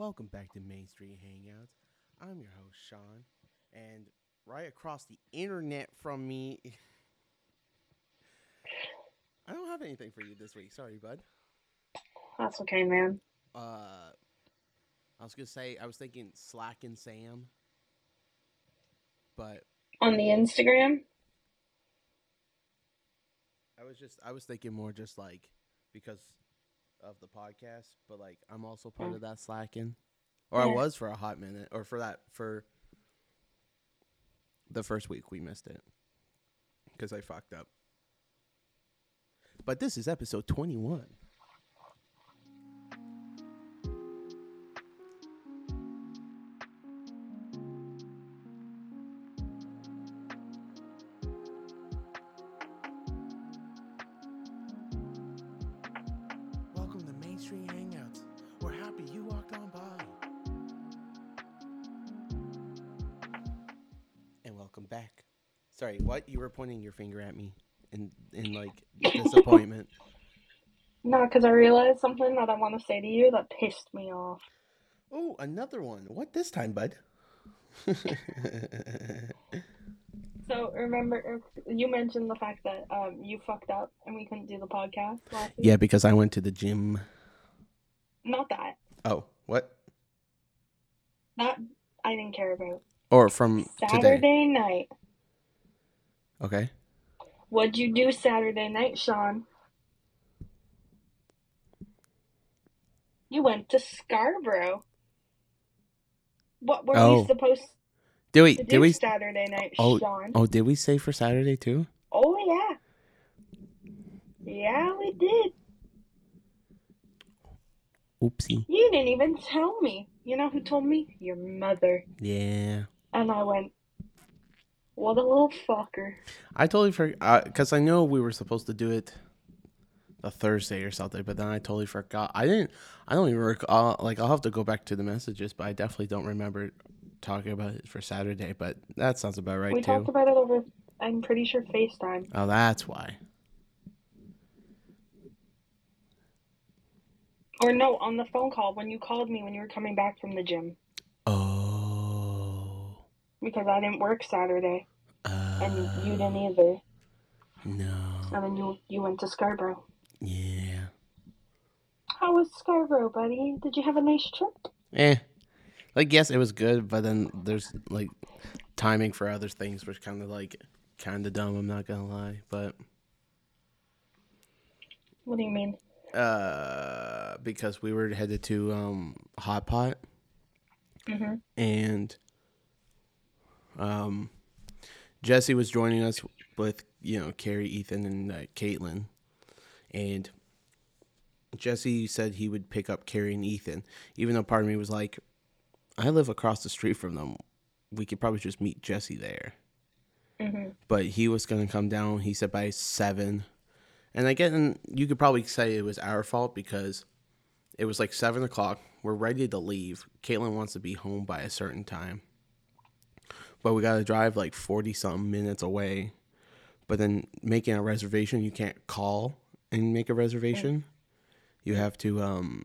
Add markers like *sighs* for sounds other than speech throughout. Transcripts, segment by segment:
Welcome back to Main Street Hangouts. I'm your host, Sean, and right across the internet from me, *laughs* I don't have anything for you this week. Sorry, bud. That's okay, man. Uh, I was gonna say I was thinking Slack and Sam, but On the Instagram? I was just I was thinking more just like because of the podcast, but like I'm also part Mm. of that slacking, or I was for a hot minute, or for that for the first week we missed it because I fucked up. But this is episode 21. Were pointing your finger at me in in like disappointment. No, because I realized something that I want to say to you that pissed me off. Oh, another one. What this time, bud? *laughs* So remember, you mentioned the fact that um you fucked up and we couldn't do the podcast yeah, because I went to the gym. Not that. Oh, what? That I didn't care about. Or from today. Saturday night. Okay. What'd you do Saturday night, Sean? You went to Scarborough. What were Oh. we supposed Did we to did do we Saturday night, Oh, Sean? Oh, did we say for Saturday too? Oh yeah. Yeah, we did. Oopsie. You didn't even tell me. You know who told me? Your mother. Yeah. And I went, what a little fucker. I totally forgot because I know we were supposed to do it a Thursday or something, but then I totally forgot. I didn't. I don't even recall. Like I'll have to go back to the messages, but I definitely don't remember talking about it for Saturday. But that sounds about right we too. talked about it over, I'm pretty sure, FaceTime. oh, that's why. Or no, on the phone call when you called me when you were coming back from the gym. Oh. Because I didn't work Saturday. Uh, And you didn't either. No. And then you, you went to Scarborough. Yeah. How was Scarborough, buddy? Did you have a nice trip? Eh. Like yes, it was good, but then there's like timing for other things, which kind of like kind of dumb. I'm not gonna lie, but What do you mean? uh, because we were headed to um Hot Pot hmm and um Jesse was joining us with you know Carrie, Ethan, and uh, Caitlin, and Jesse said he would pick up Carrie and Ethan, even though part of me was like, I live across the street from them. We could probably just meet Jesse there. hmm But he was gonna come down. He said by seven, and again, you could probably say it was our fault because it was like seven o'clock. We're ready to leave. Caitlin wants to be home by a certain time, but we got to drive like forty something minutes away. But then making a reservation, you can't call and make a reservation. You have to um,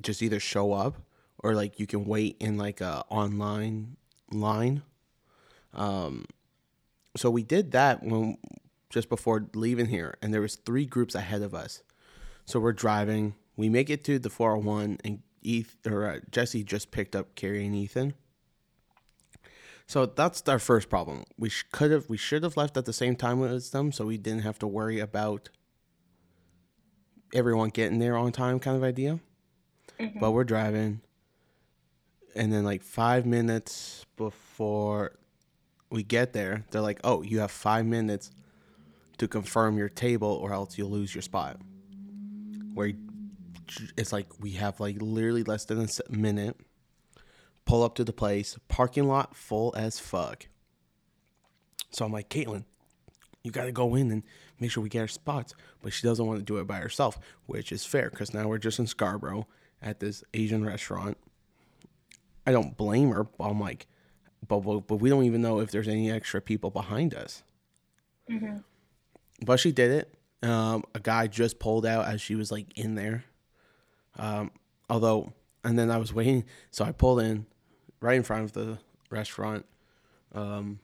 just either show up or like you can wait in like a online line. Um, so we did that when just before leaving here, and there was three groups ahead of us. So we're driving. We make it to the 401, and Eth or uh, Jesse just picked up Carrie and Ethan. So that's our first problem. We sh- could have, we should have left at the same time as them, so we didn't have to worry about everyone getting there on time, kind of idea. Mhm. But we're driving, and then like five minutes before we get there, they're like, "Oh, you have five minutes to confirm your table, or else you'll lose your spot." Where it's like we have like literally less than a minute. Pull up to the place, parking lot full as fuck. So I'm like, Caitlin, you got to go in and make sure we get our spots. But she doesn't want to do it by herself, which is fair because now we're just in Scarborough at this Asian restaurant. I don't blame her. But I'm like, but, but, but we don't even know if there's any extra people behind us. hmm But she did it. Um, a guy just pulled out as she was like in there. Um, although and then I was waiting, so I pulled in right in front of the restaurant, um,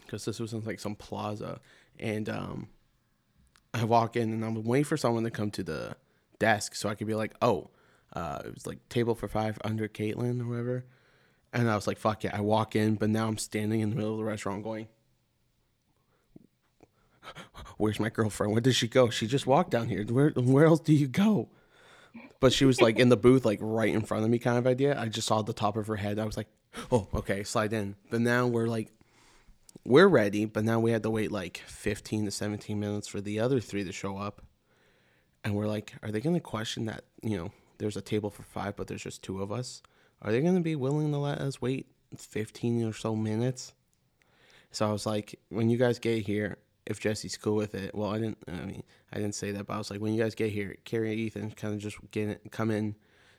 because this was in like some plaza, and um, I walk in and I'm waiting for someone to come to the desk so I could be like, oh, uh, it was like table for five under Caitlin or whatever, and I was like, fuck yeah, I walk in, but now I'm standing in the middle of the restaurant going. Where's my girlfriend? Where did she go? She just walked down here. Where where else do you go? But she was like in the booth, like right in front of me, kind of idea. I just saw the top of her head. I was like, oh, okay, slide in. But now we're like, we're ready. But now we had to wait like 15 to 17 minutes for the other three to show up. And we're like, are they going to question that, you know, there's a table for five, but there's just two of us? Are they going to be willing to let us wait 15 or so minutes? So I was like, when you guys get here, if Jesse's cool with it. Well, I didn't. I mean, I didn't say that, but I was like, when you guys get here, Carrie and Ethan kind of just get it, come in,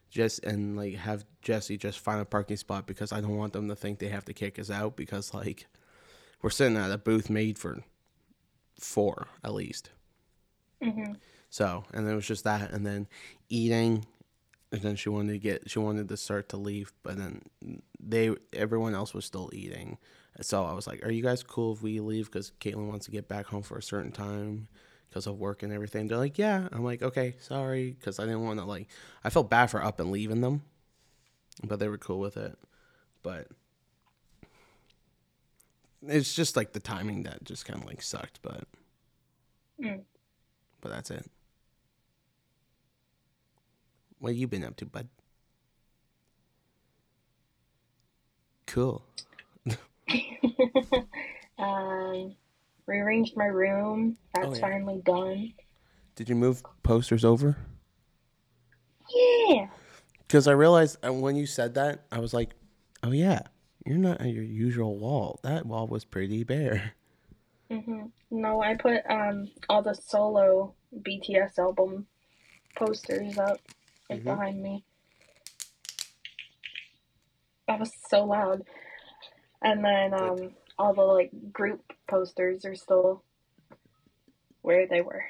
just and like have Jesse just find a parking spot because I don't want them to think they have to kick us out because like we're sitting at a booth made for four at least. Mm-hmm. So, and it was just that, and then eating, and then she wanted to get, she wanted to start to leave, but then they, everyone else was still eating. So I was like, "Are you guys cool if we leave? Because Caitlin wants to get back home for a certain time because of work and everything." They're like, "Yeah." I'm like, "Okay, sorry," because I didn't want to like. I felt bad for up and leaving them, but they were cool with it. But it's just like the timing that just kind of like sucked. But Mm. but that's it. What have you been up to, bud? Cool. *laughs* um, rearranged my room. That's Oh, yeah. finally done. Did you move posters over? Yeah. Because I realized uh, when you said that, I was like, oh, yeah, you're not at your usual wall. That wall was pretty bare. hmm No, I put um all the solo BTS album posters up like Mhm. behind me. That was so loud. And then um all the like group posters are still where they were.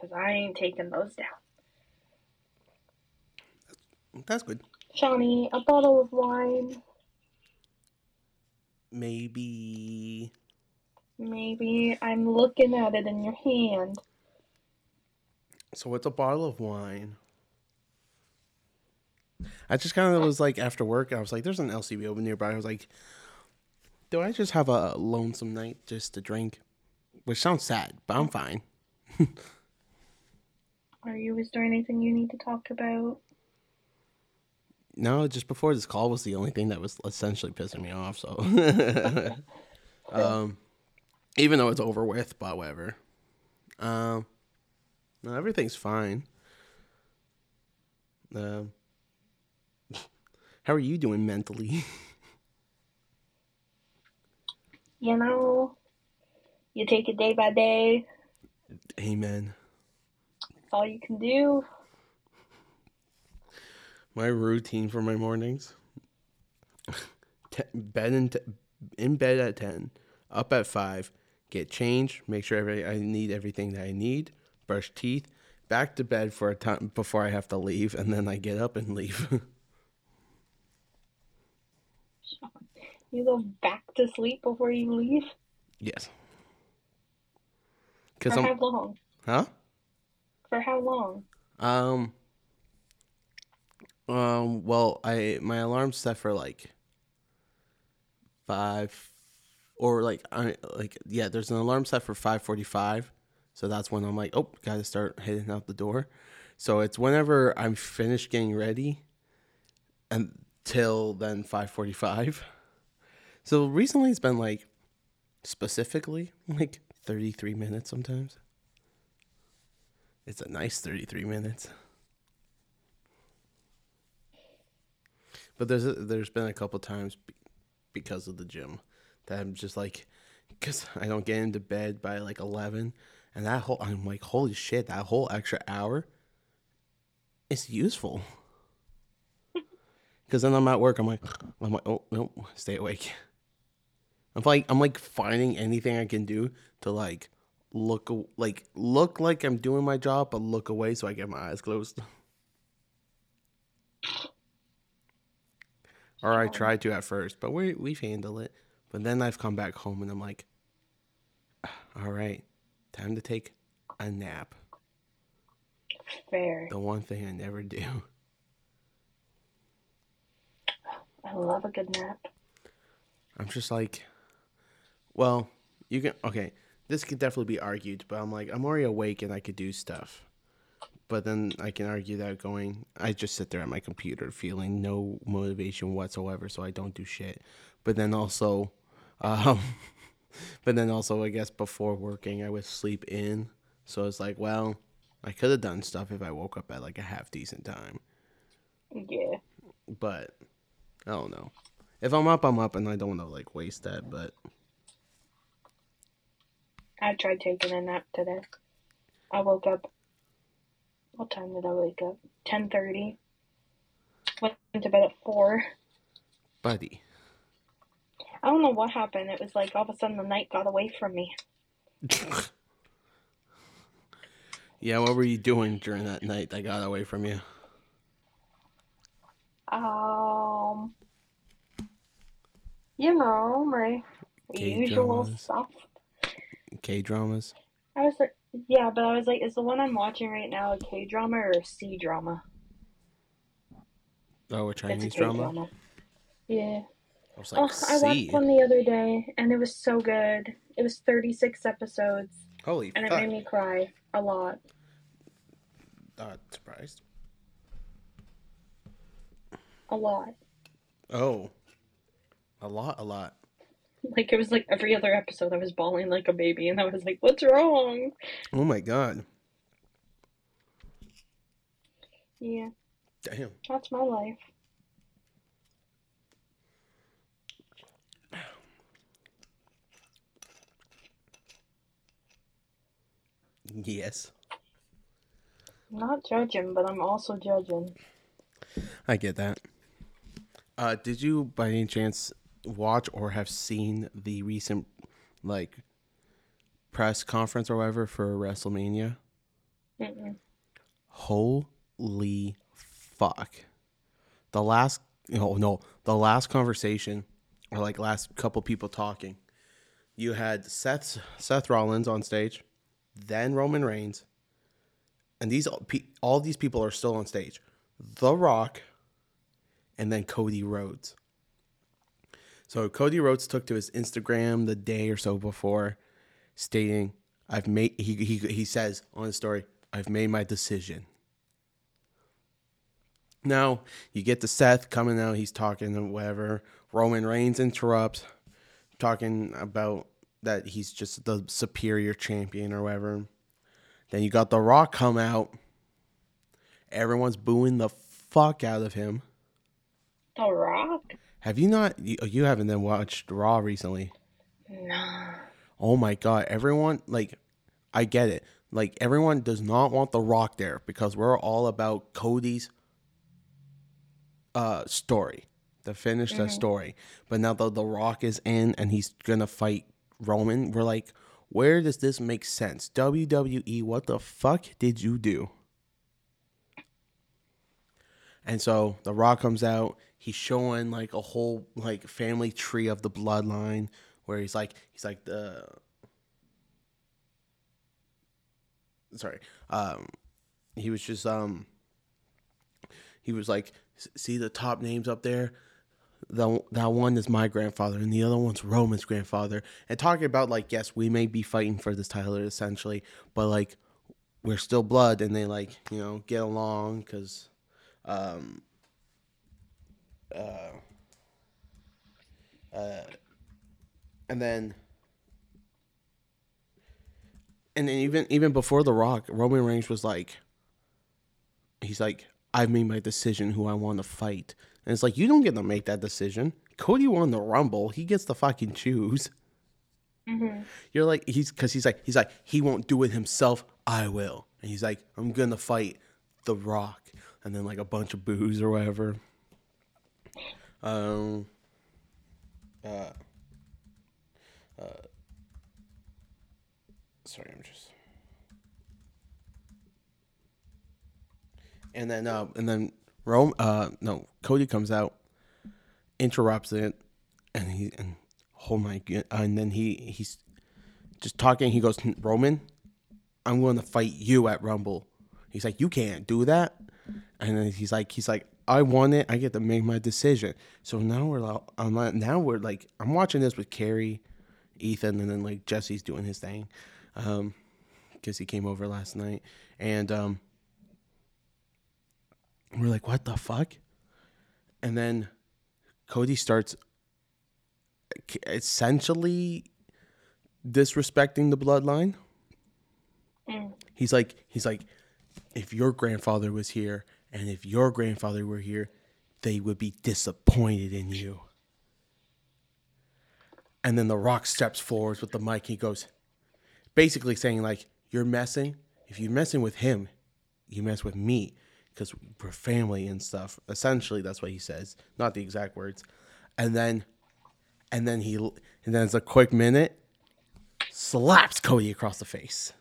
Cause I ain't taking those down. That's good. Shawnee, a bottle of wine. Maybe. Maybe I'm looking at it in your hand. So it's a bottle of wine. I just kind of was like after work, I was like, "There's an LCBO nearby." I was like, "Do I just have a lonesome night just to drink?" Which sounds sad, but I'm fine. *laughs* Are you is there anything you need to talk about? No, just before this call was the only thing that was essentially pissing me off. So, *laughs* um, even though it's over with, but whatever. Um, no, everything's fine. Um, *laughs* how are you doing mentally? You know, you take it day by day. Amen. That's all you can do. My routine for my mornings: *laughs* Te- bed in, t- in bed at ten, up at five, get changed, make sure every- I need everything that I need, brush teeth, back to bed for a time before I have to leave, and then I get up and leave. *laughs* You go back to sleep before you leave. yes. For I'm, how long? huh? For how long? Um. Um. Well, I my alarm's set for like five, or like I like yeah. There's an alarm set for five forty-five, so that's when I'm like, oh, gotta start heading out the door. So it's whenever I'm finished getting ready, until then five forty-five. *laughs* So recently it's been like specifically *laughs* like thirty-three minutes sometimes. It's a nice 33 minutes. But there's a, there's been a couple times be- because of the gym that I'm just like cuz I don't get into bed by like 11 and that whole I'm like holy shit that whole extra hour is useful. *laughs* Cuz then I'm at work I'm like I'm like oh no stay awake. I'm like I'm like finding anything I can do to like look like look like I'm doing my job, but look away so I get my eyes closed. *laughs* or I tried to at first, but we we've handled it. But then I've come back home and I'm like, ah, all right, time to take a nap. Fair. The one thing I never do. I love a good nap. I'm just like, well, you can okay. This could definitely be argued, but I'm like, I'm already awake and I could do stuff. But then I can argue that going, I just sit there at my computer feeling no motivation whatsoever, so I don't do shit. But then also, um, *laughs* but then also, I guess before working, I would sleep in. So it's like, well, I could have done stuff if I woke up at like a half decent time. Yeah. But I don't know. If I'm up, I'm up, and I don't want to like waste that. But I tried taking a nap today. I woke up. What time did I wake up? Ten thirty. Went to bed at four. buddy, I don't know what happened. It was like all of a sudden the night got away from me. *laughs* yeah, what were you doing during that night that got away from you? Um, you know my usual stuff. K dramas. I was like, yeah, but I was like, is the one I'm watching right now a K drama or a C drama? Oh, a It's a Chinese drama. drama. Yeah. I was like, Oh, I C. watched one the other day and it was so good. It was 36 episodes Holy and it made me cry a lot. Not surprised. A lot. Oh, a lot, a lot. Like it was like every other episode I was bawling like a baby and I was like, what's wrong? Oh my god. Yeah, Damn. that's my life. Yes, I'm not judging, but I'm also judging. I get that. Uh, did you, by any chance, watch or have seen the recent, like, press conference or whatever for WrestleMania? Mm-mm. Holy fuck. The last no no, the last conversation or like last couple people talking. You had Seth Seth Rollins on stage, then Roman Reigns, and these all these people are still on stage. The Rock and then Cody Rhodes. So Cody Rhodes took to his Instagram the day or so before stating I've made he he he says on his story, I've made my decision. Now you get to Seth coming out, he's talking and whatever. Roman Reigns interrupts, talking about that he's just the superior champion or whatever. Then you got The Rock come out. Everyone's booing the fuck out of him. The Rock? Have you not? You, you haven't then watched Raw recently? No. Oh my god! Everyone like, I get it. Like everyone does not want The Rock there because we're all about Cody's uh story, to finish the story. But now that The Rock is in and he's gonna fight Roman, we're like, where does this make sense? WWE, what the fuck did you do? And so The Rock comes out. He's showing like a whole like family tree of the bloodline, where he's like he's like the sorry, um, he was just um he was like see the top names up there. The, that one is my grandfather, and the other one's Roman's grandfather. And talking about like, yes, we may be fighting for this title essentially, but like, we're still blood, and they like you know get along because um, uh, uh, and then and then even even before the Rock, Roman Reigns was like, he's like, I've made my decision who I want to fight, and it's like you don't get to make that decision. Cody won the Rumble; he gets to fucking choose. Mm-hmm. You're like he's because he's like he's like he won't do it himself. I will, and he's like I'm gonna fight the Rock, and then like a bunch of boos or whatever. Um. Uh. Uh. Sorry, I'm just. And then, uh, and then Rome. Uh, no, Cody comes out, interrupts it, and he and oh my god, and then he he's just talking. He goes, Roman, I'm going to fight you at Rumble. He's like, you can't do that, and then he's like, he's like, I want it. I get to make my decision. So now we're like, I'm now we're like, I'm watching this with Carrie, Ethan, and then like Jesse's doing his thing, um, because he came over last night, and um, we're like, what the fuck? And then Cody starts essentially disrespecting the bloodline. Mm. He's like, he's like, if your grandfather was here and if your grandfather were here, they would be disappointed in you. And then The Rock steps forward with the mic. He goes, basically saying, like, you're messing. If you're messing with him, you mess with me because we're family and stuff. Essentially, that's what he says. Not the exact words. And then, and then he, and then it's a quick minute, slaps Cody across the face.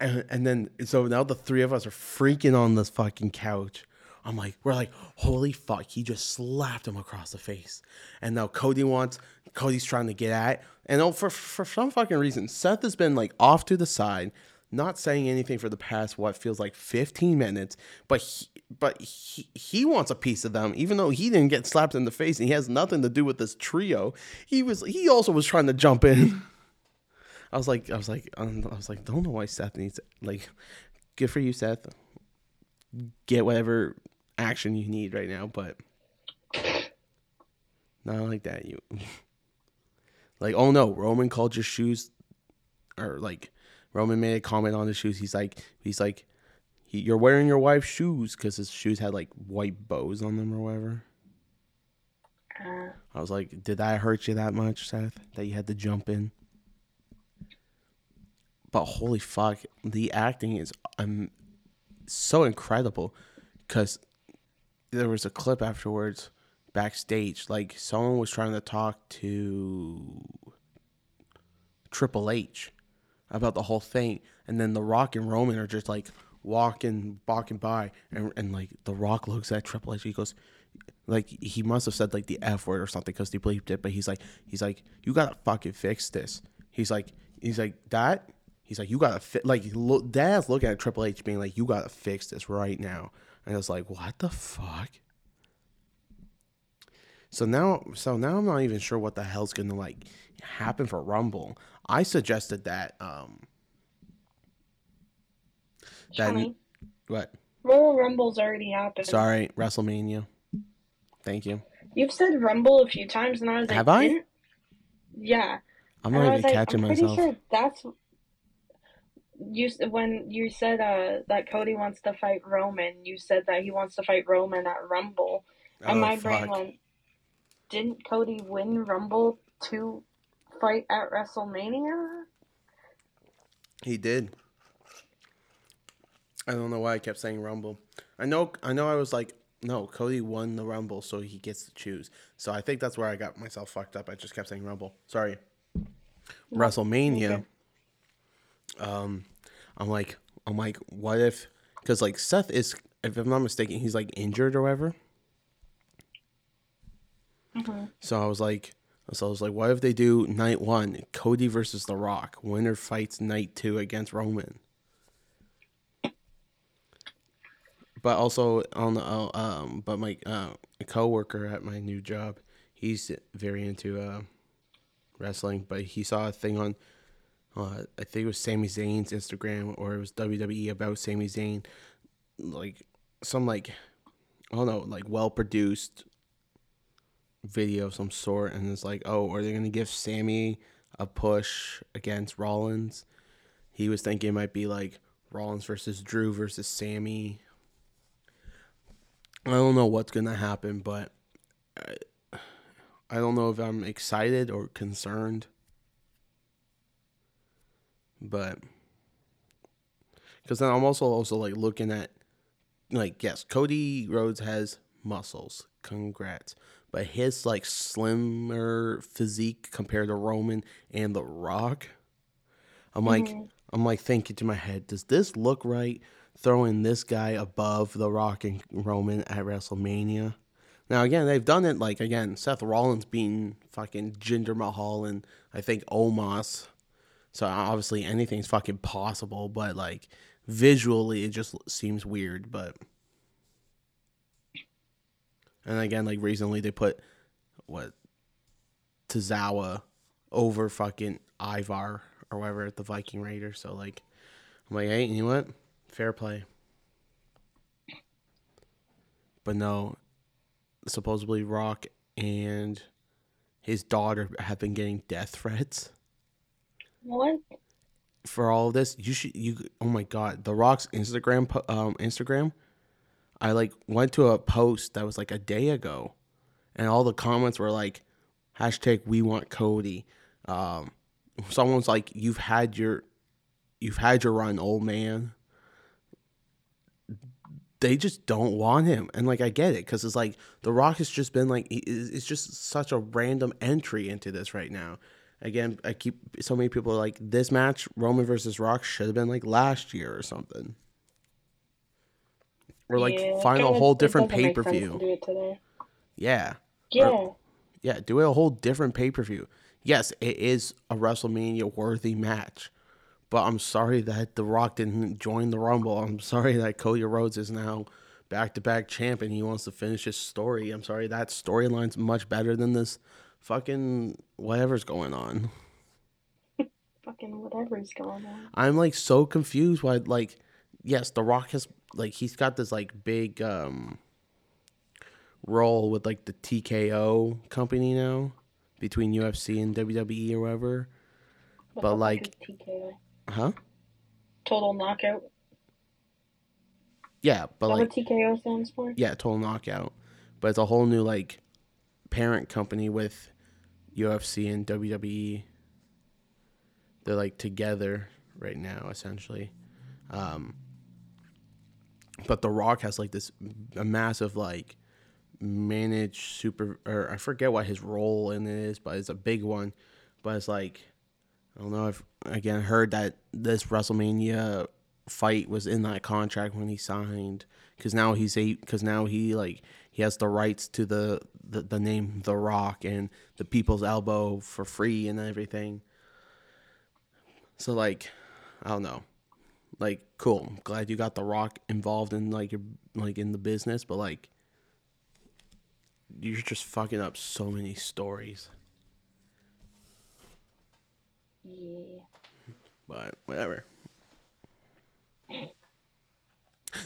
And, and then so now the three of us are freaking on this fucking couch. I'm like, we're like, holy fuck, he just slapped him across the face. And now Cody wants, Cody's trying to get at, and oh, for for some fucking reason, Seth has been like off to the side, not saying anything for the past what feels like 15 minutes. But he, but he he wants a piece of them, even though he didn't get slapped in the face, and he has nothing to do with this trio. He was he also was trying to jump in. *laughs* I was like, I was like, um, I was like, don't know why Seth needs like, good for you, Seth. Get whatever action you need right now, but not like that. You *laughs* like, oh no, Roman called your shoes, or like, Roman made a comment on his shoes. He's like, he's like, he, you're wearing your wife's shoes because his shoes had like white bows on them or whatever. uh, I was like, did that hurt you that much, Seth, that you had to jump in? But holy fuck, the acting is um, so incredible because there was a clip afterwards backstage. Like, someone was trying to talk to Triple H about the whole thing. And then The Rock and Roman are just like walking, walking by. And, and like, The Rock looks at Triple H. He goes, like he must have said like the f word or something because he bleeped it but he's like he's like you gotta fucking fix this he's like he's like that he's like you gotta fi-, like look dad's looking at triple h being like you gotta fix this right now. And i was like what the fuck? So now so now i'm not even sure what the hell's gonna like happen for rumble. I suggested that um that Johnny, what? Royal Rumble's already happened. sorry wrestlemania. Thank you. You've said Rumble a few times, and I was like, Have I? didn't- Yeah. i'm not even like, catching I'm pretty myself. sure that's you when you said uh, that Cody wants to fight Roman. You said that he wants to fight Roman at Rumble, and Oh, my brain went, "Didn't Cody win Rumble to fight at WrestleMania?" He did. I don't know why I kept saying Rumble. I know I know I was like, no, Cody won the Rumble, so he gets to choose. So I think that's where I got myself fucked up. I just kept saying Rumble. Sorry. WrestleMania. okay. Um I'm like I'm like, what if because like Seth is if I'm not mistaken, he's like injured or whatever. hmm So I was like so I was like, what if they do night one, Cody versus The Rock, winner fights night two against Roman. But also on the uh, um, but my uh, coworker at my new job, he's very into uh, wrestling. But he saw a thing on, uh, I think it was Sami Zayn's Instagram or it was WWE about Sami Zayn, like some like, I don't know, like well produced video of some sort, and it's like, oh, are they gonna give Sami a push against Rollins? He was thinking it might be like Rollins versus Drew versus Sami. I don't know what's gonna happen, but I, I don't know if I'm excited or concerned. But because then I'm also also like looking at like yes, Cody Rhodes has muscles. Congrats. But his like slimmer physique compared to Roman and The Rock, I'm like Mhm. I'm like thinking to my head, does this look right? throwing this guy above The Rock and Roman at WrestleMania. Now again, they've done it like again, Seth Rollins being fucking Jinder Mahal and I think Omos. So obviously anything's fucking possible, but like visually it just seems weird, but and again, like recently they put what Tozawa over fucking Ivar or whatever at the Viking Raider. So like I'm like, hey, you know what? Fair play. But no, supposedly Rock and his daughter have been getting death threats. What? For all of this, you should you. Oh my God, The Rock's Instagram um Instagram. I like went to a post that was like a day ago, and all the comments were like, hashtag We Want Cody. Um, someone's like, you've had your, you've had your run, old man they just don't want him. And like I get it because it's like The Rock has just been like it's just such a random entry into this right now. Again, I keep so many people are like this match Roman versus Rock should have been like last year or something. Or like Yeah, find a whole it different pay per view. it. Yeah. Yeah. Yeah, do a whole different pay per view. Yes, it is a WrestleMania worthy match, but I'm sorry that The Rock didn't join the Rumble. I'm sorry that Cody Rhodes is now back to back champ and he wants to finish his story. I'm sorry that storyline's much better than this fucking whatever's going on. *laughs* Fucking whatever's going on. I'm like so confused why like yes, The Rock has like he's got this like big um role with like the TKO company now between UFC and WWE or whatever. What But, like- TKO? Huh? Total knockout. Yeah, but Is that like what TKO stands for? yeah, total knockout. But it's a whole new like parent company with UFC and WWE. They're like together right now, essentially. Um, but The Rock has like this a massive like managed super or I forget what his role in it is, but it's a big one. But it's like I don't know. I've again heard that this WrestleMania fight was in that contract when he signed because now he's a because now he like he has the rights to the, the the name The Rock and the People's Elbow for free and everything. So like, I don't know. Like, cool. I'm glad you got The Rock involved in like your like in the business, but like, you're just fucking up so many stories. Yeah. but whatever.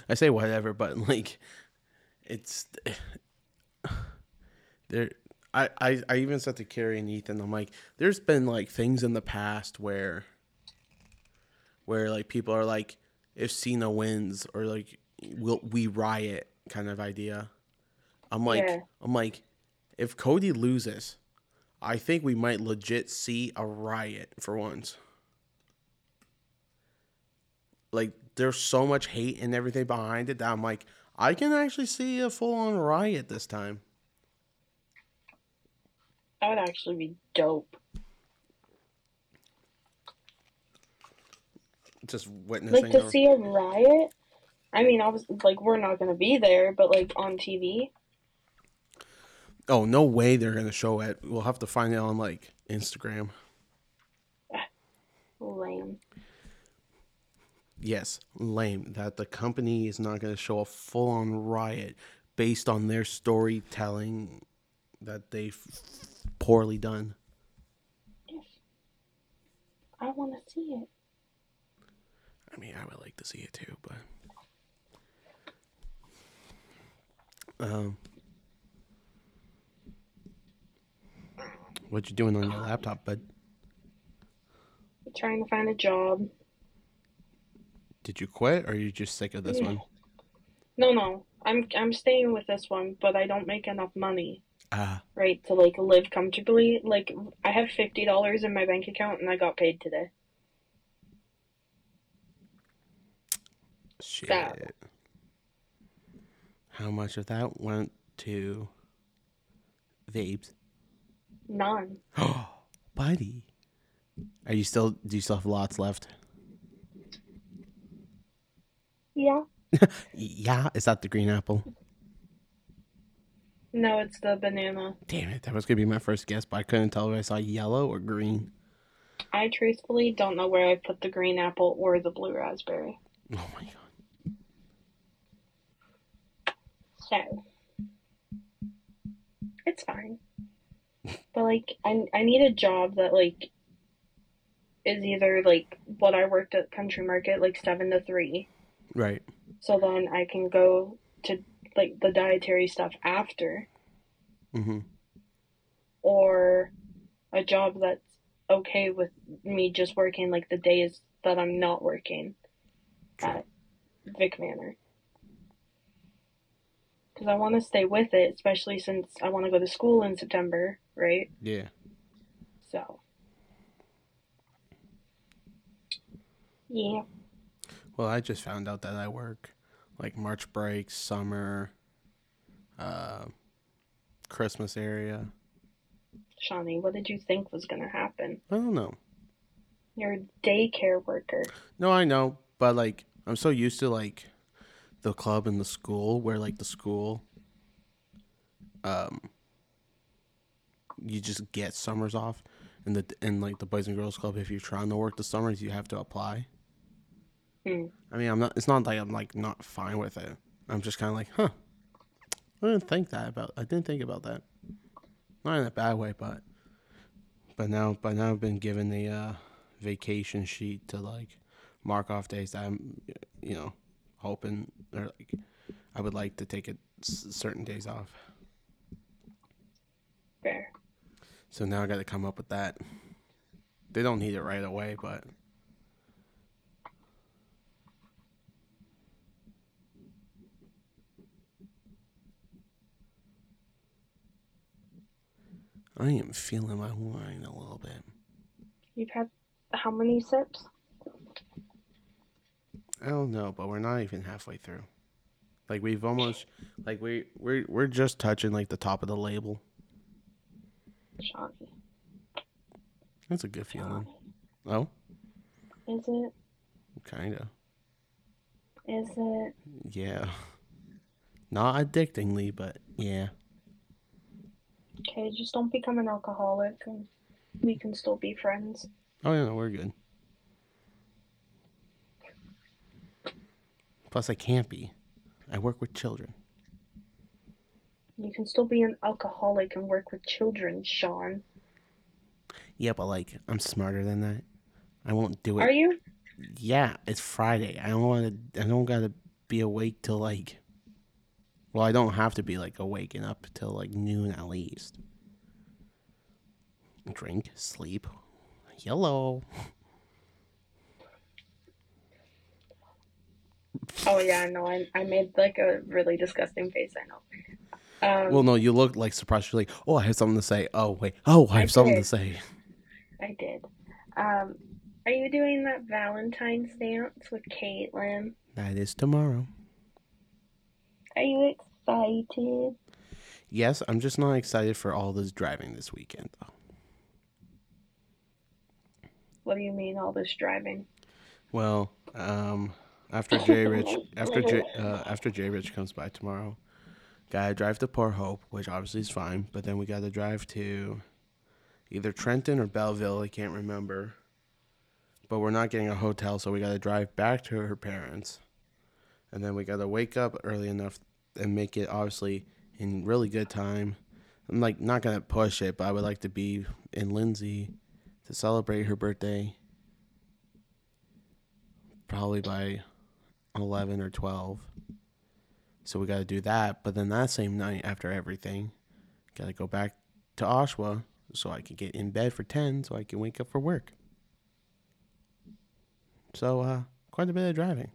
I say whatever, but like, it's *sighs* there. I, I I even said to Carrie and Ethan, I'm like, there's been like things in the past where, where like people are like, if Cena wins or like, will we riot kind of idea. I'm like, Yeah. I'm like, if Cody loses, I think we might legit see a riot for once. Like there's so much hate and everything behind it that I'm like, I can actually see a full on riot this time. That would actually be dope. Just witnessing. Like to a- see a riot. I mean, obviously, like we're not gonna be there, but like on TV. oh no way they're gonna show it. We'll have to find it on like Instagram. Lame. Yes, lame that the company is not gonna show a full on riot based on their storytelling that they've poorly done. Yes. I want to see it. I mean, I would like to see it too, but um, what you doing on your laptop, bud? trying to find a job. Did you quit, or are you just sick of this Yeah. one? No, no. I'm I'm staying with this one, but I don't make enough money, Ah, right, to like live comfortably. Like I have fifty dollars in my bank account, and I got paid today. shit. That. How much of that went to vapes? None. Oh, *gasps* buddy. Are you still? Do you still have lots left? Yeah. *laughs* Yeah, is that the green apple? No, it's the banana. Damn it, that was gonna be my first guess, but I couldn't tell if I saw yellow or green. I truthfully don't know where I put the green apple or the blue raspberry. Oh my god. So it's fine. *laughs* But like I I need a job that like is either like what I worked at Country Market like seven to three. Right. So then I can go to like the dietary stuff after Mm-hmm. or a job that's okay with me just working like the days that I'm not working at Vic Manor. Because I want to stay with it, especially since I want to go to school in September, right? Yeah. So, yeah. Well, I just found out that I work like March break, summer, uh, Christmas area. Shawnee, what did you think was going to happen? I don't know. You're a daycare worker. No, I know, but like I'm so used to like the club and the school where like the school um you just get summers off and the and like the boys and girls club if you're trying to work the summers you have to apply. Hmm. I mean, I'm not it's not like I'm like not fine with it. I'm just kind of like, "Huh. I didn't think that about I didn't think about that." Not in a bad way, but but now but now I've been given the uh vacation sheet to like mark off days that I'm, you know, hoping or like I would like to take it s- certain days off. Fair. So now I got to come up with that. They don't need it right away, but I am feeling my wine a little bit. You've had how many sips? I don't know, but we're not even halfway through. Like we've almost like we we're we're just touching like the top of the label. Shawnee. That's a good feeling. Oh, Is it? kind of. Is it? Yeah. Not addictingly, but yeah. Okay, just don't become an alcoholic and we can still be friends. Oh yeah, no, we're good. Plus, I can't be. I work with children. You can still be an alcoholic and work with children, Sean. Yeah, but like, I'm smarter than that. I won't do it. Are you? Yeah, it's Friday. I don't want to. I don't gotta be awake till like. Well, I don't have to be like awaking up till like noon at least. Drink, sleep, yellow. Oh yeah, no, I I made like a really disgusting face. I know. Um, Well, no, you look like surprised. You're like, oh, I have something to say. Oh, wait. Oh, I I have something to say. I did. Um, are you doing that Valentine's dance with Caitlin? That is tomorrow. Are you excited? Yes, I'm just not excited for all this driving this weekend, though. What do you mean all this driving? Well, um, after Jay Rich, *laughs* after J, uh, after J Rich comes by tomorrow, gotta drive to Port Hope, which obviously is fine. But then we gotta drive to either Trenton or Belleville. I can't remember. But we're not getting a hotel, so we gotta drive back to her parents, and then we gotta wake up early enough and make it obviously in really good time. I'm like not gonna push it, but I would like to be in Lindsay to celebrate her birthday probably by 11 or 12. So we got to do that. But then that same night, after everything, got to go back to Oshawa so I can get in bed for 10 so I can wake up for work. So, uh, quite a bit of driving.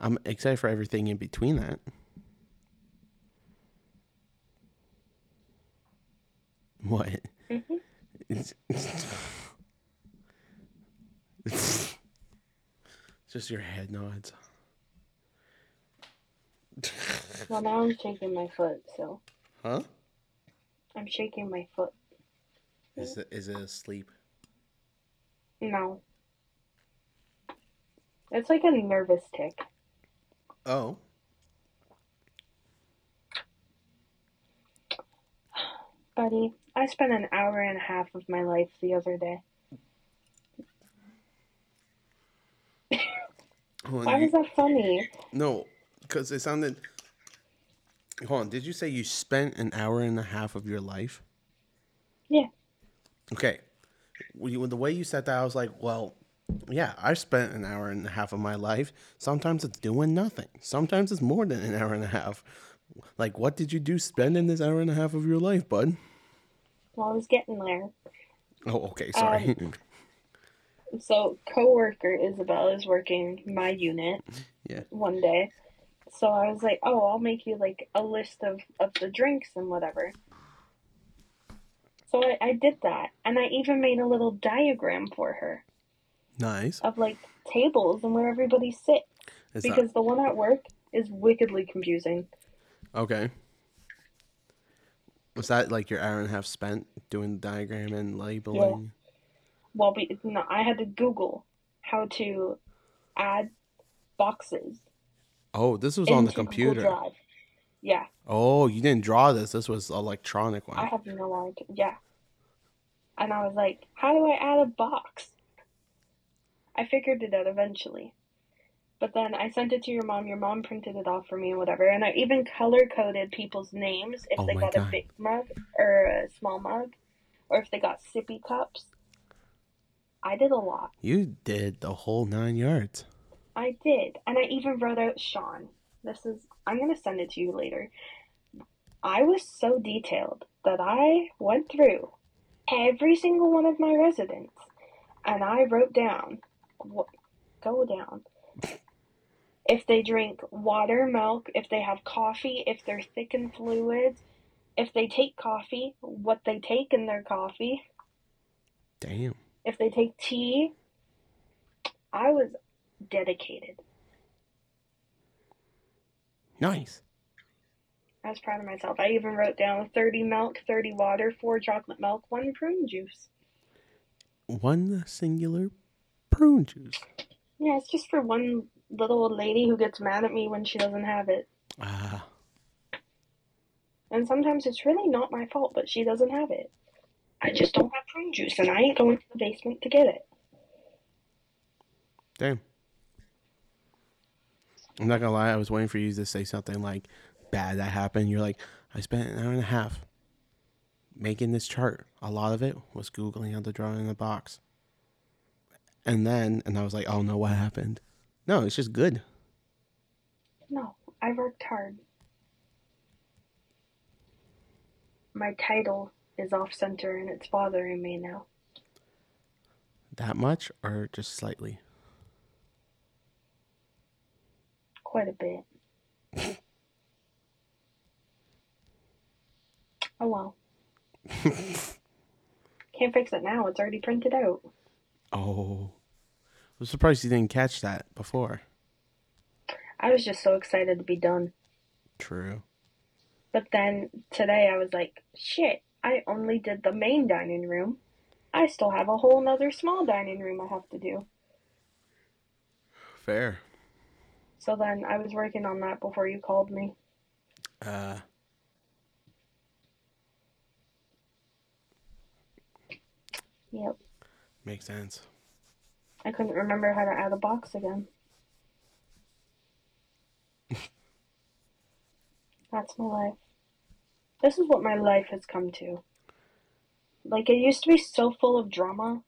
I'm excited for everything in between that. What? Mhm. It's, it's just your head nods. Well, now I'm shaking my foot, so Huh? I'm shaking my foot. Is it is it asleep? No. It's like a nervous tick. Oh. Buddy, I spent an hour and a half of my life the other day. Hold on, Why you- was that funny? No, because it sounded. Hold on. Did you say you spent an hour and a half of your life? Yeah. Okay. When you- the way you said that, I was like, well, yeah, I've spent an hour and a half of my life. Sometimes it's doing nothing. Sometimes it's more than an hour and a half. Like, what did you do spending this hour and a half of your life, bud? Well, I was getting there. Oh, okay. Sorry. Um, *laughs* so, coworker Isabel is working my unit Yeah. one day. So I was like, "Oh, I'll make you like a list of of the drinks and whatever." So I, I did that, and I even made a little diagram for her nice. of like tables and where everybody sits Is because the one at work is wickedly confusing. okay? Was that like your hour and a half spent doing the diagram and labeling? Well, we, no, I had to Google how to add boxes Oh, this was on the computer. Yeah, Oh, you didn't draw this. This was electronic one. I have no idea. Yeah. And I was like, how do I add a box? I figured it out eventually. But then I sent it to your mom. Your mom printed it off for me and whatever. And I even color coded people's names if Oh they got God. a big mug or a small mug, or if they got sippy cups. I did a lot. You did the whole nine yards. I did. And I even wrote out Sean. This is, I'm going to send it to you later. I was so detailed that I went through every single one of my residents and I wrote down, go down. If they drink water, milk, if they have coffee, if they're thick in fluids, if they take coffee, what they take in their coffee, Damn. if they take tea. I was dedicated. Nice. I was proud of myself. I even wrote down 30 milk, 30 water, 4 chocolate milk, 1 prune juice. One singular prune juice. Yeah, it's just for one little old lady who gets mad at me when she doesn't have it. Ah, And sometimes it's really not my fault, but she doesn't have it. I just don't have prune juice, and I ain't going to the basement to get it. damn. I'm not gonna lie. I was waiting for you to say something like bad that happened. You're like, I spent an hour and a half making this chart. A lot of it was googling how to draw in a box. And then, and I was like, oh no, what happened? No, it's just good. No, I worked hard. My title is off center, and it's bothering me now. That much, or just slightly. Quite a bit. *laughs* oh well. Can't fix it now. It's already printed out. Oh, I was surprised you didn't catch that before. I was just so excited to be done. True. But then today I was like, shit, I only did the main dining room. I still have a whole nother small dining room I have to do. Fair. So then I was working on that before you called me. Uh, Yep. makes sense. I couldn't remember how to add a box again. *laughs* That's my life. This is what my life has come to. Like, it used to be so full of drama.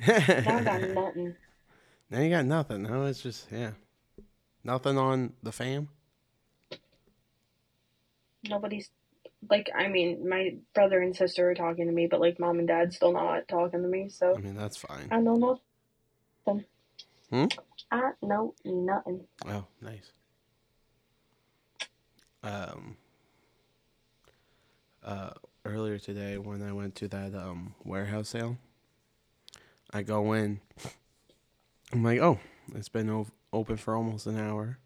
*laughs* Now I got nothing. Now you got nothing. Now it's just yeah, nothing on the fam. Nobody's. Like, I mean, my brother and sister are talking to me, but, like, mom and dad still not talking to me, so. I mean that's fine. I know nothing. Hmm? I know nothing. Oh, nice. Um. Uh, earlier today when I went to that um warehouse sale, I go in. I'm like, oh, it's been o- open for almost an hour.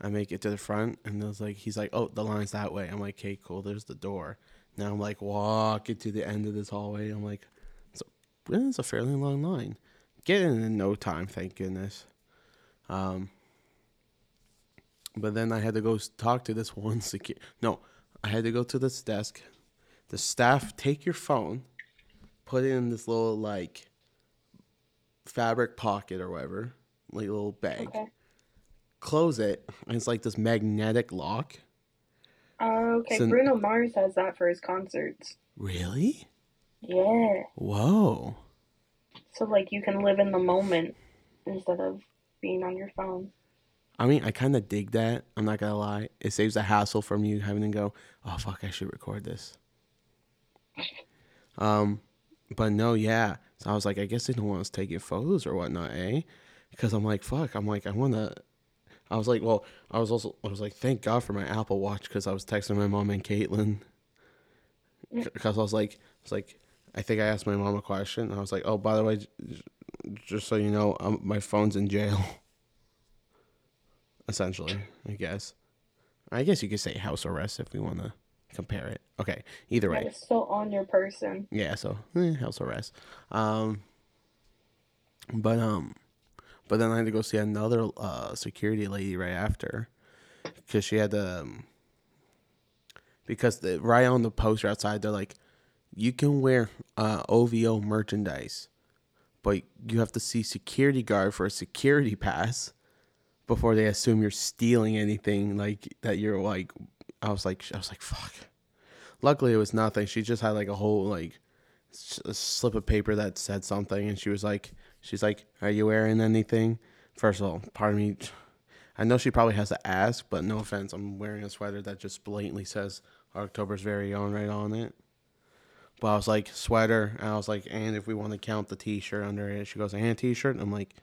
I make it to the front, and there's like, he's like, oh, the line's that way. I'm like, okay, cool. There's the door. Now I'm like walking to the end of this hallway. I'm like, it's a, it's a fairly long line. Getting in no time, thank goodness. Um, but then I had to go talk to this *laughs* one secure. No, I had to go to this desk. The staff take your phone, put it in this little like fabric pocket or whatever, like little bag. Okay. Close it, and it's like this magnetic lock. Oh, okay. So- Bruno Mars has that for his concerts. Really? Yeah. Whoa. So like you can live in the moment instead of being on your phone. I mean, I kind of dig that. I'm not gonna lie. It saves the hassle from you having to go, "Oh fuck, I should record this." *laughs* Um, but no, yeah. So I was like, I guess they don't want us taking photos or whatnot, eh? Because I'm like, fuck. I'm like, I wanna. I was like, well, I was also, I was like, thank God for my Apple Watch because I was texting my mom and Caitlin. Because I was like, I was like, I think I asked my mom a question. And I was like, oh, by the way, just so you know, um, my phone's in jail. *laughs* Essentially, I guess. I guess you could say house arrest if we want to compare it. Okay, either way. Is still on your person. Yeah, so eh, house arrest. Um, but um, but then I had to go see another uh security lady right after, because she had to. Um, because the right on the poster outside, they're like, you can wear uh OVO merchandise, but you have to see security guard for a security pass before they assume you're stealing anything like that. You're like, I was like, I was like, fuck. Luckily, it was nothing. She just had like a whole like a slip of paper that said something, and she was like, she's like, "Are you wearing anything?" First of all, pardon me. I know she probably has to ask, but no offense, I'm wearing a sweater that just blatantly says October's very own right on it. But I was like, sweater, and I was like, and if we want to count the T-shirt under it, she goes, and t shirt? I'm like,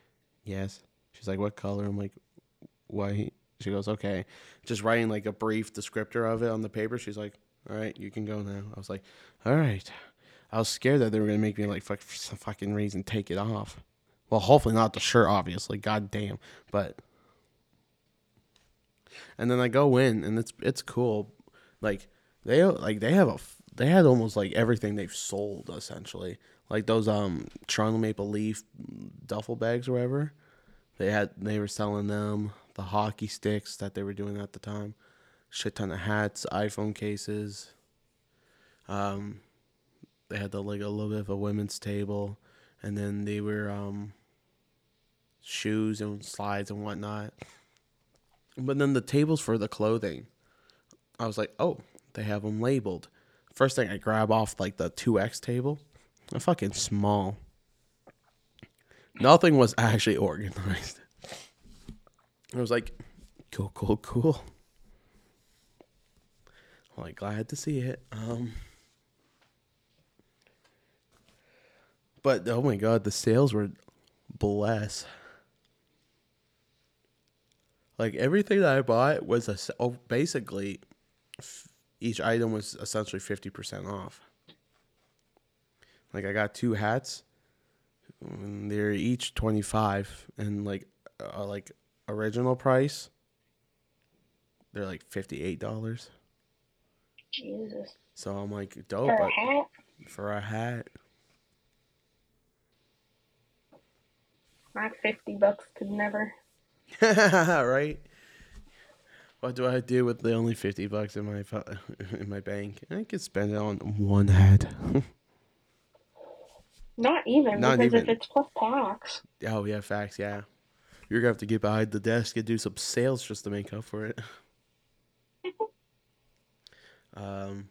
yes. She's like, what color? I'm like, white. She goes, okay. Just writing like a brief descriptor of it on the paper. She's like, all right, you can go now. I was like, all right. I was scared that they were gonna make me like fuck for some fucking reason take it off. Well, hopefully not the shirt, obviously. God damn. But and then I go in and it's it's cool. Like they like they have a they had almost like everything they've sold essentially. Like those um Toronto Maple Leaf duffel bags or whatever. They had they were selling them. The hockey sticks that they were doing at the time. Shit ton of hats, iPhone cases. Um, they had the like a little bit of a women's table, and then they were um shoes and slides and whatnot. But then the tables for the clothing, I was like, oh, they have them labeled. First thing I grab off like the two X table, a fucking small. Nothing was actually organized. *laughs* I was like, cool, cool, cool. I'm like glad to see it. Um, but oh my god, the sales were bless. Like everything that I bought was a oh, basically each item was essentially fifty percent off. Like I got two hats, and they're each twenty five, and like uh, like original price, they're like fifty eight dollars. Jesus. So I'm like dope For a hat? for a hat. My 50 bucks could never. *laughs* right? What do I do with the only fifty bucks in my *laughs* in my bank? I could spend it on one head. *laughs* Not even, Not because if it's plus tax. oh yeah, facts. Yeah, you're gonna have to get behind the desk and do some sales just to make up for it. *laughs* um,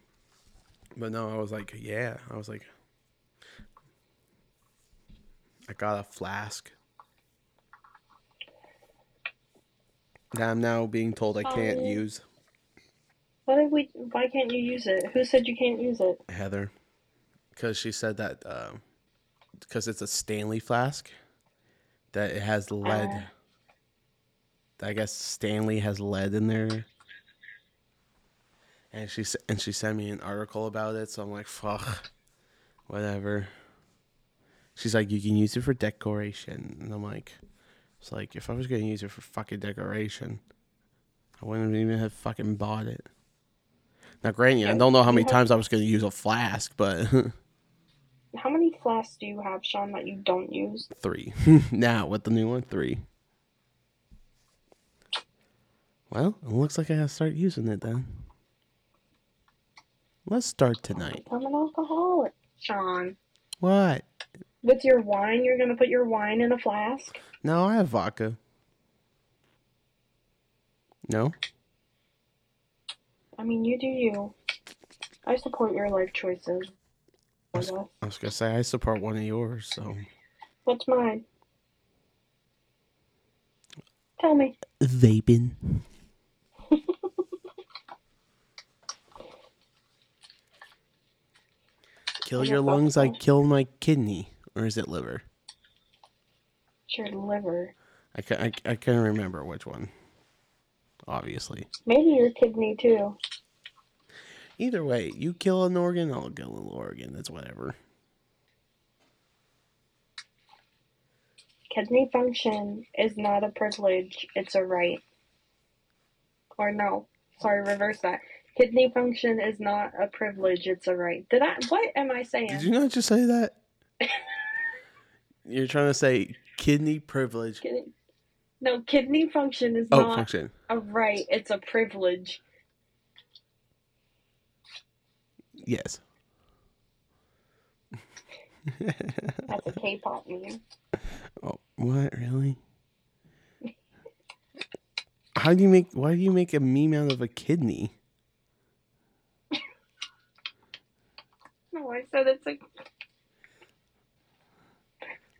but no, I was like, yeah, I was like, I got a flask. That I'm now being told I can't Oh. use. Why did we? Why can't you use it? Who said you can't use it? Heather, because she said that because it's a Stanley flask, that it has lead. Uh. I guess Stanley has lead in there, and she and she sent me an article about it. So I'm like, fuck, whatever. She's like, you can use it for decoration, and I'm like, it's like if I was gonna use it for fucking decoration, I wouldn't even have fucking bought it. Now, granted, I don't know how many have- times I was gonna use a flask, but *laughs* how many flasks do you have, Sean, that you don't use? Three. *laughs* now with the new one, three. Well, it looks like I gotta start using it then. Let's start tonight. I'm an alcoholic, Sean. What? With your wine, you're gonna put your wine in a flask? No, I have vodka. No? I mean, you do you. I support your life choices. I guess. I was gonna say I support one of yours, so What's mine? Tell me. vaping. *laughs* Kill your lungs, I kill my kidney, or is it liver? It's your liver. I can I, I can't remember which one. Obviously, Maybe your kidney too. either way, you kill an organ, I'll kill an organ. It's whatever. Kidney function is not a privilege, it's a right. Or no, sorry, reverse that. Kidney function is not a privilege, it's a right. Did I what am I saying? Did you not just say that? *laughs* You're trying to say kidney privilege. Kidney- No, kidney function is Oh, not function. a right, it's a privilege. Yes. That's a K-pop meme. Oh, what really? How do you make? Why do you make a meme out of a kidney? *laughs* No, I said it's a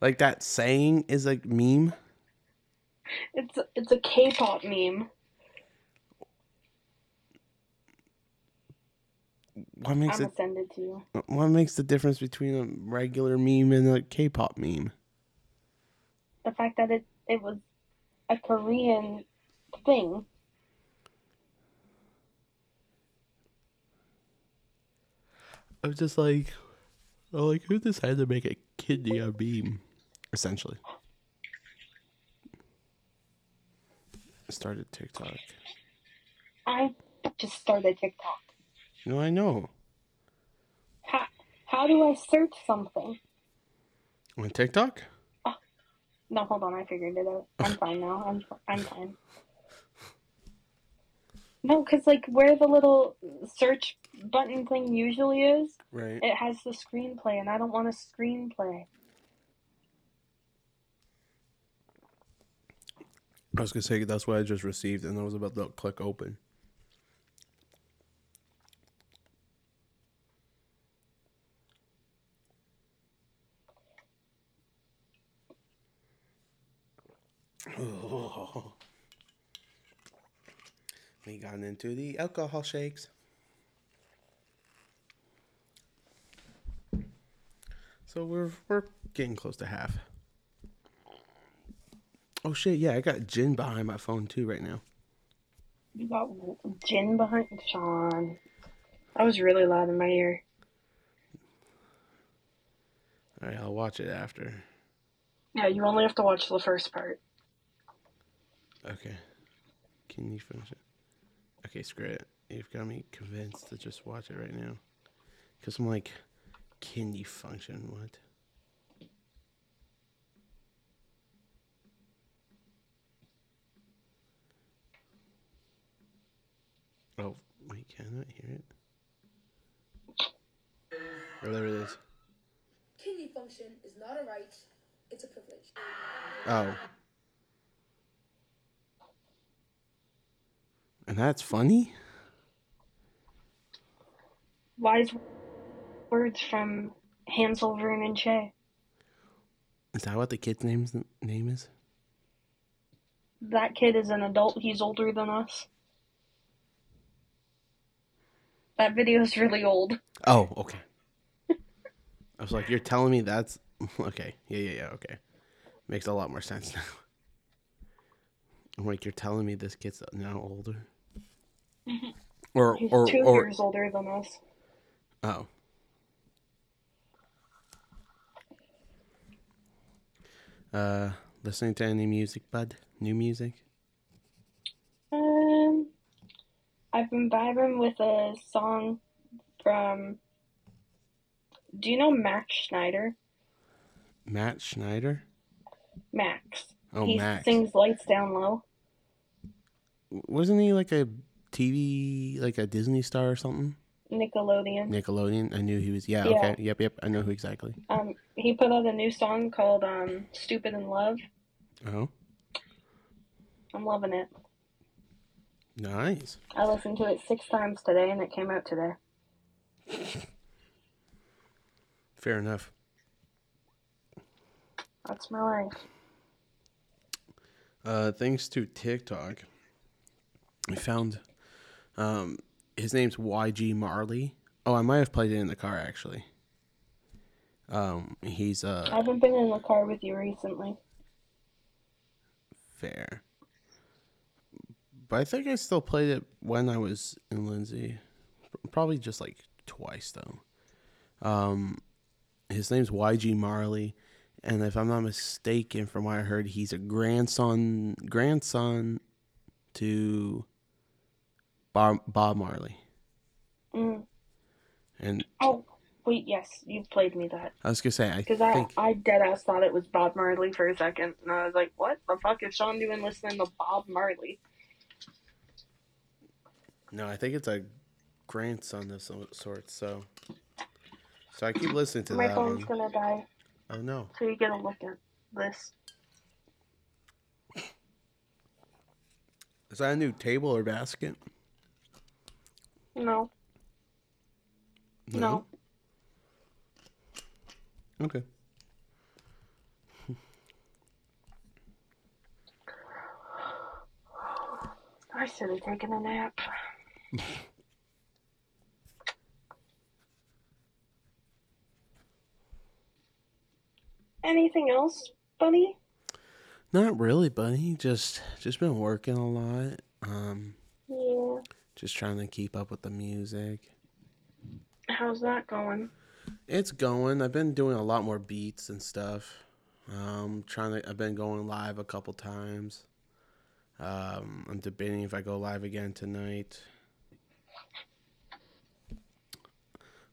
Like that saying is a meme. it's a, it's a K-pop meme. What makes I'm makes gonna it? send it to you. What makes the difference between a regular meme and a K-pop meme? The fact that it it was a Korean thing. I was just like, oh, like who decided to make a kidney a meme? Essentially, started TikTok. I just started TikTok. No, I know. How how do I search something? On TikTok? Oh, no, hold on, I figured it out. I'm *laughs* fine now. I'm I'm fine. No, because like where the little search button thing usually is, Right. it has the screenplay, and I don't want a screenplay. I was gonna say that's what I just received, and I was about to click open. Oh. *laughs* We got into the alcohol shakes. So we're we're getting close to half. Oh shit, yeah, I got gin behind my phone too right now. You got gin behind Sean. That was really loud in my ear. Alright, I'll watch it after. Yeah, you only have to watch the first part. Okay. Can you finish it? Okay, screw it. You've got me convinced to just watch it right now. Because I'm like, kidney function, what? Oh, wait, can I hear it? Oh, there it is. Kidney function is not a right, it's a privilege. Oh. And that's funny? Wise words from Hansel, Vern, and Shay. Is that what the kid's name's name is? That kid is an adult. He's older than us. That video is really old. Oh, okay. I was like, you're telling me that's *laughs* okay. Yeah, yeah, yeah. Okay, makes a lot more sense now. I'm like, you're telling me this kid's now older, *laughs* or He's or two or years older than us. oh. Uh, listening to any music, bud? New music? I've been vibing with a song from Do you know Max Schneider? Matt Schneider. Max. Oh, he Max. sings Lights Down Low. Wasn't he like a TV, like a Disney star or something? Nickelodeon. Nickelodeon. I knew he was. Yeah. Yeah. Okay. Yep. Yep. I know who exactly. Um, he put out a new song called um, "Stupid in Love." Oh, I'm loving it. Nice. I listened to it six times today, and it came out today. *laughs* Fair enough. That's my life. Uh, thanks to TikTok, I found um, his name's YG Marley. Oh, I might have played it in the car actually. Um, he's I uh haven't been in the car with you recently. fair, but I think I still played it when I was in Lindsay. Probably just like twice though. Um, his name's YG Marley, and if I'm not mistaken, from what I heard, he's a grandson grandson to Bob Bob Marley. Mm. And Oh, wait, yes, you played me that. I was gonna say, I Because I, think I dead ass thought it was Bob Marley for a second, and I was like, what the fuck is Sean doing listening to Bob Marley? No, I think it's a grandson of some sort. So, so I keep listening to My that My phone's one. gonna die, Oh no, so you get a look at this. is that a new table or basket? No, no. Okay. I should have taken a nap. Anything else, Bunny? Not really, Bunny. Just just been working a lot. Um, Yeah. just trying to keep up with the music. How's that going? It's going. I've been doing a lot more beats and stuff. Um, trying to. I've been going live a couple times. Um, I'm debating if I go live again tonight.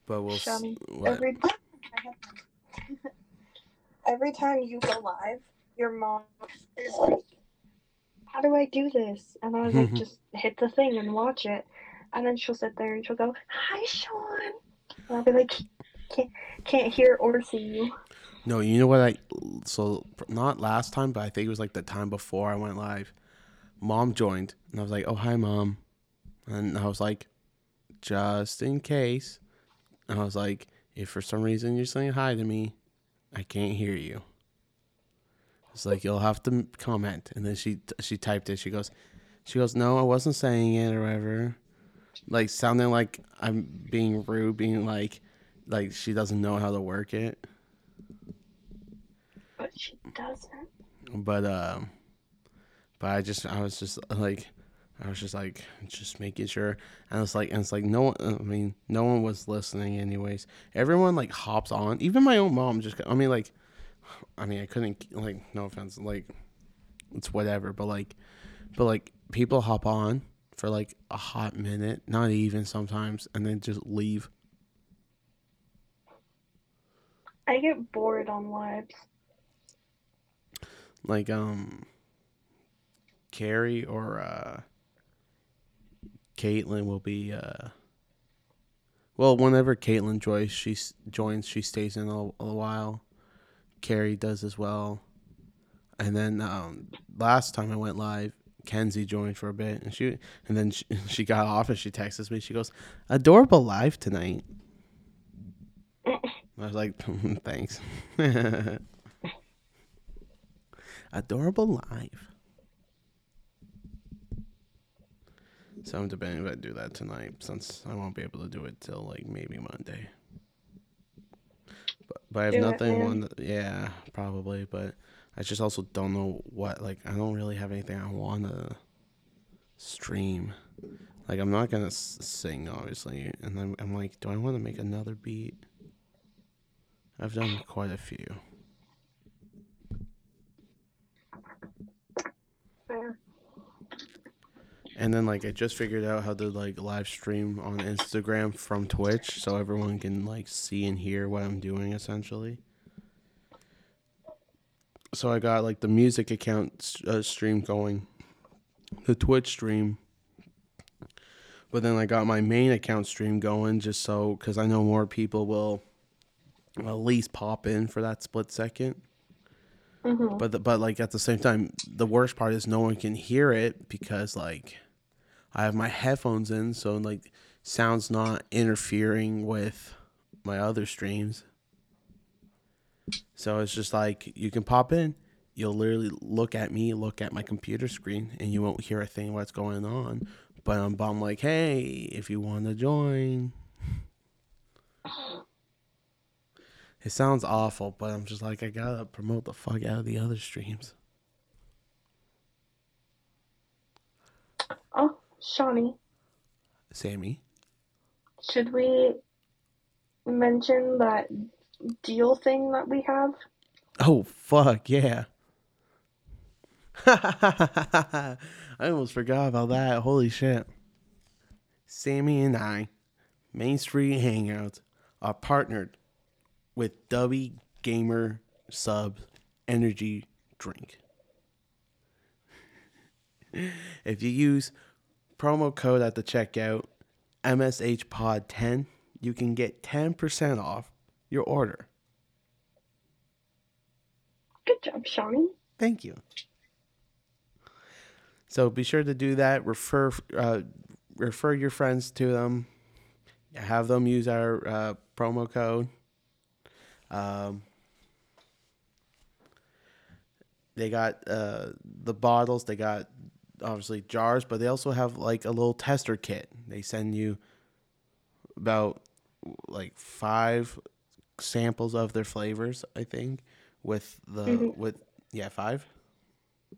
But we'll. Shami? Every *laughs* every time you go live, your mom is like, "How do I do this?" And I was like, *laughs* "Just hit the thing and watch it." And then she'll sit there and she'll go, "Hi, Sean," and I'll be like, "Can't can't hear or see you." No, you know what I so not last time, but I think it was like the time before I went live. Mom joined and I was like, "Oh, hi mom." And I was like, "Just in case." And I was like, "If for some reason you're saying hi to me, I can't hear you." It's like you'll have to comment. And then she she typed it. She goes, she goes, "No, I wasn't saying it or whatever." Like sounding like I'm being rude, being like like she doesn't know how to work it. But she doesn't. but um but i just i was just like i was just like just making sure. And it's like and it's like no one i mean no one was listening anyways. Everyone like hops on. Even my own mom just i mean like i mean i couldn't like no offense like it's whatever but like but like people hop on for like a hot minute not even sometimes and then just leave. I get bored on lives. like um Carrie or uh Caitlin will be uh well whenever Caitlin joins she joins she stays in a, a while. Carrie does as well. And then um last time I went live Kenzie joined for a bit and she and then she, *laughs* she got off and she texts me. She goes adorable live tonight. I was like *laughs* thanks. *laughs* Adorable live so I'm debating if I do that tonight since I won't be able to do it till like maybe Monday. But, but I have Do nothing on the, yeah probably but I just also don't know what like I don't really have anything I want to stream. Like I'm not gonna s- sing obviously and I'm, I'm like do I want to make another beat? I've done quite a few. Fair. And then like I just figured out how to like live stream on Instagram from Twitch so everyone can like see and hear what I'm doing essentially. So I got like the music account uh, stream going, the Twitch stream. But then I got my main account stream going just so cuz I know more people will at least pop in for that split second. Mm-hmm. But the, but like at the same time, the worst part is no one can hear it because like I have my headphones in, so like sound's not interfering with my other streams. So it's just like you can pop in, you'll literally look at me, look at my computer screen, and you won't hear a thing what's going on. But I'm, but I'm like, hey, if you want to join. It sounds awful, but I'm just like I gotta promote the fuck out of the other streams. Oh, Shawnee, Sami. should we mention that deal thing that we have? Oh fuck yeah. *laughs* I almost forgot about that. Holy shit. Sami and I, Main Street Hangouts, are partnered with Dubby Gamer Sub Energy Drink. *laughs* if you use promo code at the checkout, MSHPod10, you can get 10% off your order. Good job, Shawnee. Thank you. So be sure to do that. Refer uh, refer your friends to them. Have them use our uh, promo code. Um, they got uh, the bottles. They got obviously jars, but they also have like a little tester kit. They send you about like five samples of their flavors. I think with the Mhm. with yeah five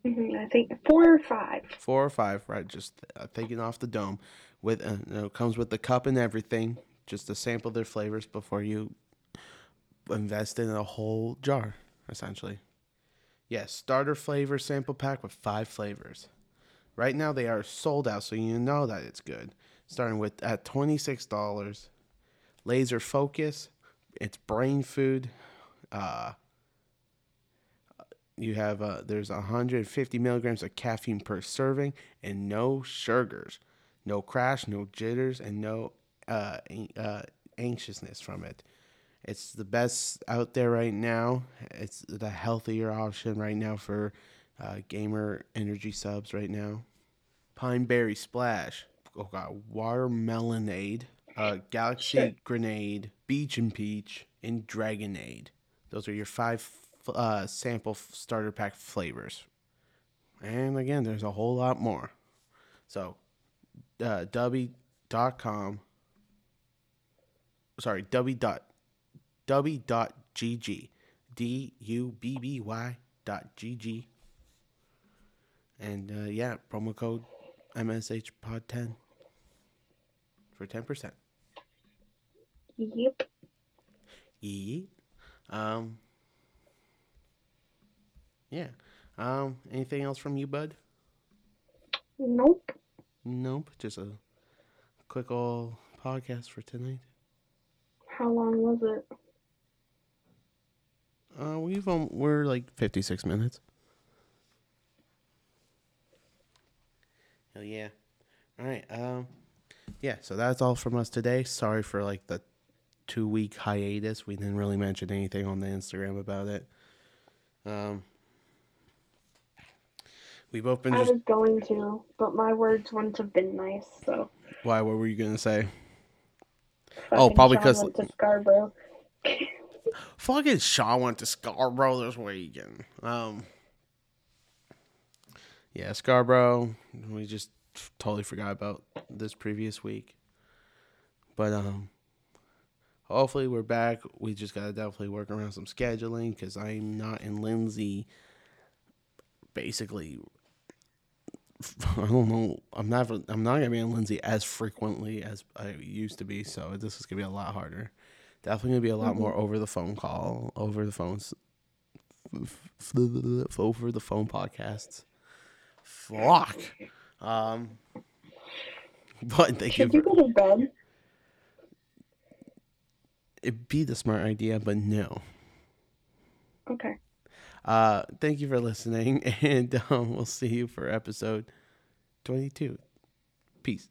hmm I think four or five. four or five, right? Just uh, taking off the dome. With uh, you know, comes with the cup and everything, just to sample their flavors before you invest in a whole jar, essentially. Yes, starter flavor sample pack with five flavors. Right now they are sold out, so you know that it's good. Starting with at twenty six dollars, laser focus. It's brain food. Uh, you have uh, there's 150 milligrams of caffeine per serving and no sugars no crash no jitters and no uh, uh, anxiousness from it it's the best out there right now it's the healthier option right now for uh, gamer energy subs right now pine berry splash oh god watermelonade uh, galaxy Shit. grenade beach and peach and dragonade those are your five uh, sample starter pack flavors. And again, there's a whole lot more. So, uh, w.com. Sorry, w dot w dot gg d u b b y dot gg. And uh, yeah, promo code MSH Pod ten for ten percent. Yep. Yeah. Um. Yeah. Um. Anything else from you, bud? Nope. Nope. Just a quick old podcast for tonight. How long was it? Uh, we've um, we're like fifty six minutes. Hell yeah! All right. Um, yeah. So that's all from us today. Sorry for like the two week hiatus. We didn't really mention anything on the Instagram about it. Um, we've both been I just. was going to, but my words wouldn't have been nice, so. Why? What were you gonna say? Oh, fucking probably Sean 'cause- went to Scarborough. *laughs* Fucking Shaw went to Scarborough this weekend. Um, yeah, Scarborough. We just totally forgot about this previous week, but um, hopefully we're back. We just gotta definitely work around some scheduling because I'm not in Lindsay. Basically, *laughs* I don't know. I'm never. I'm not gonna be in Lindsay as frequently as I used to be. So this is gonna be a lot harder. Definitely gonna be a lot more over the phone call, over the phones, over the phone podcasts. Fuck. Um. But thank Should you. you go to bed? it'd be the smart idea, but no. Okay. Uh, thank you for listening, *laughs* and um, we'll see you for episode 22. Peace.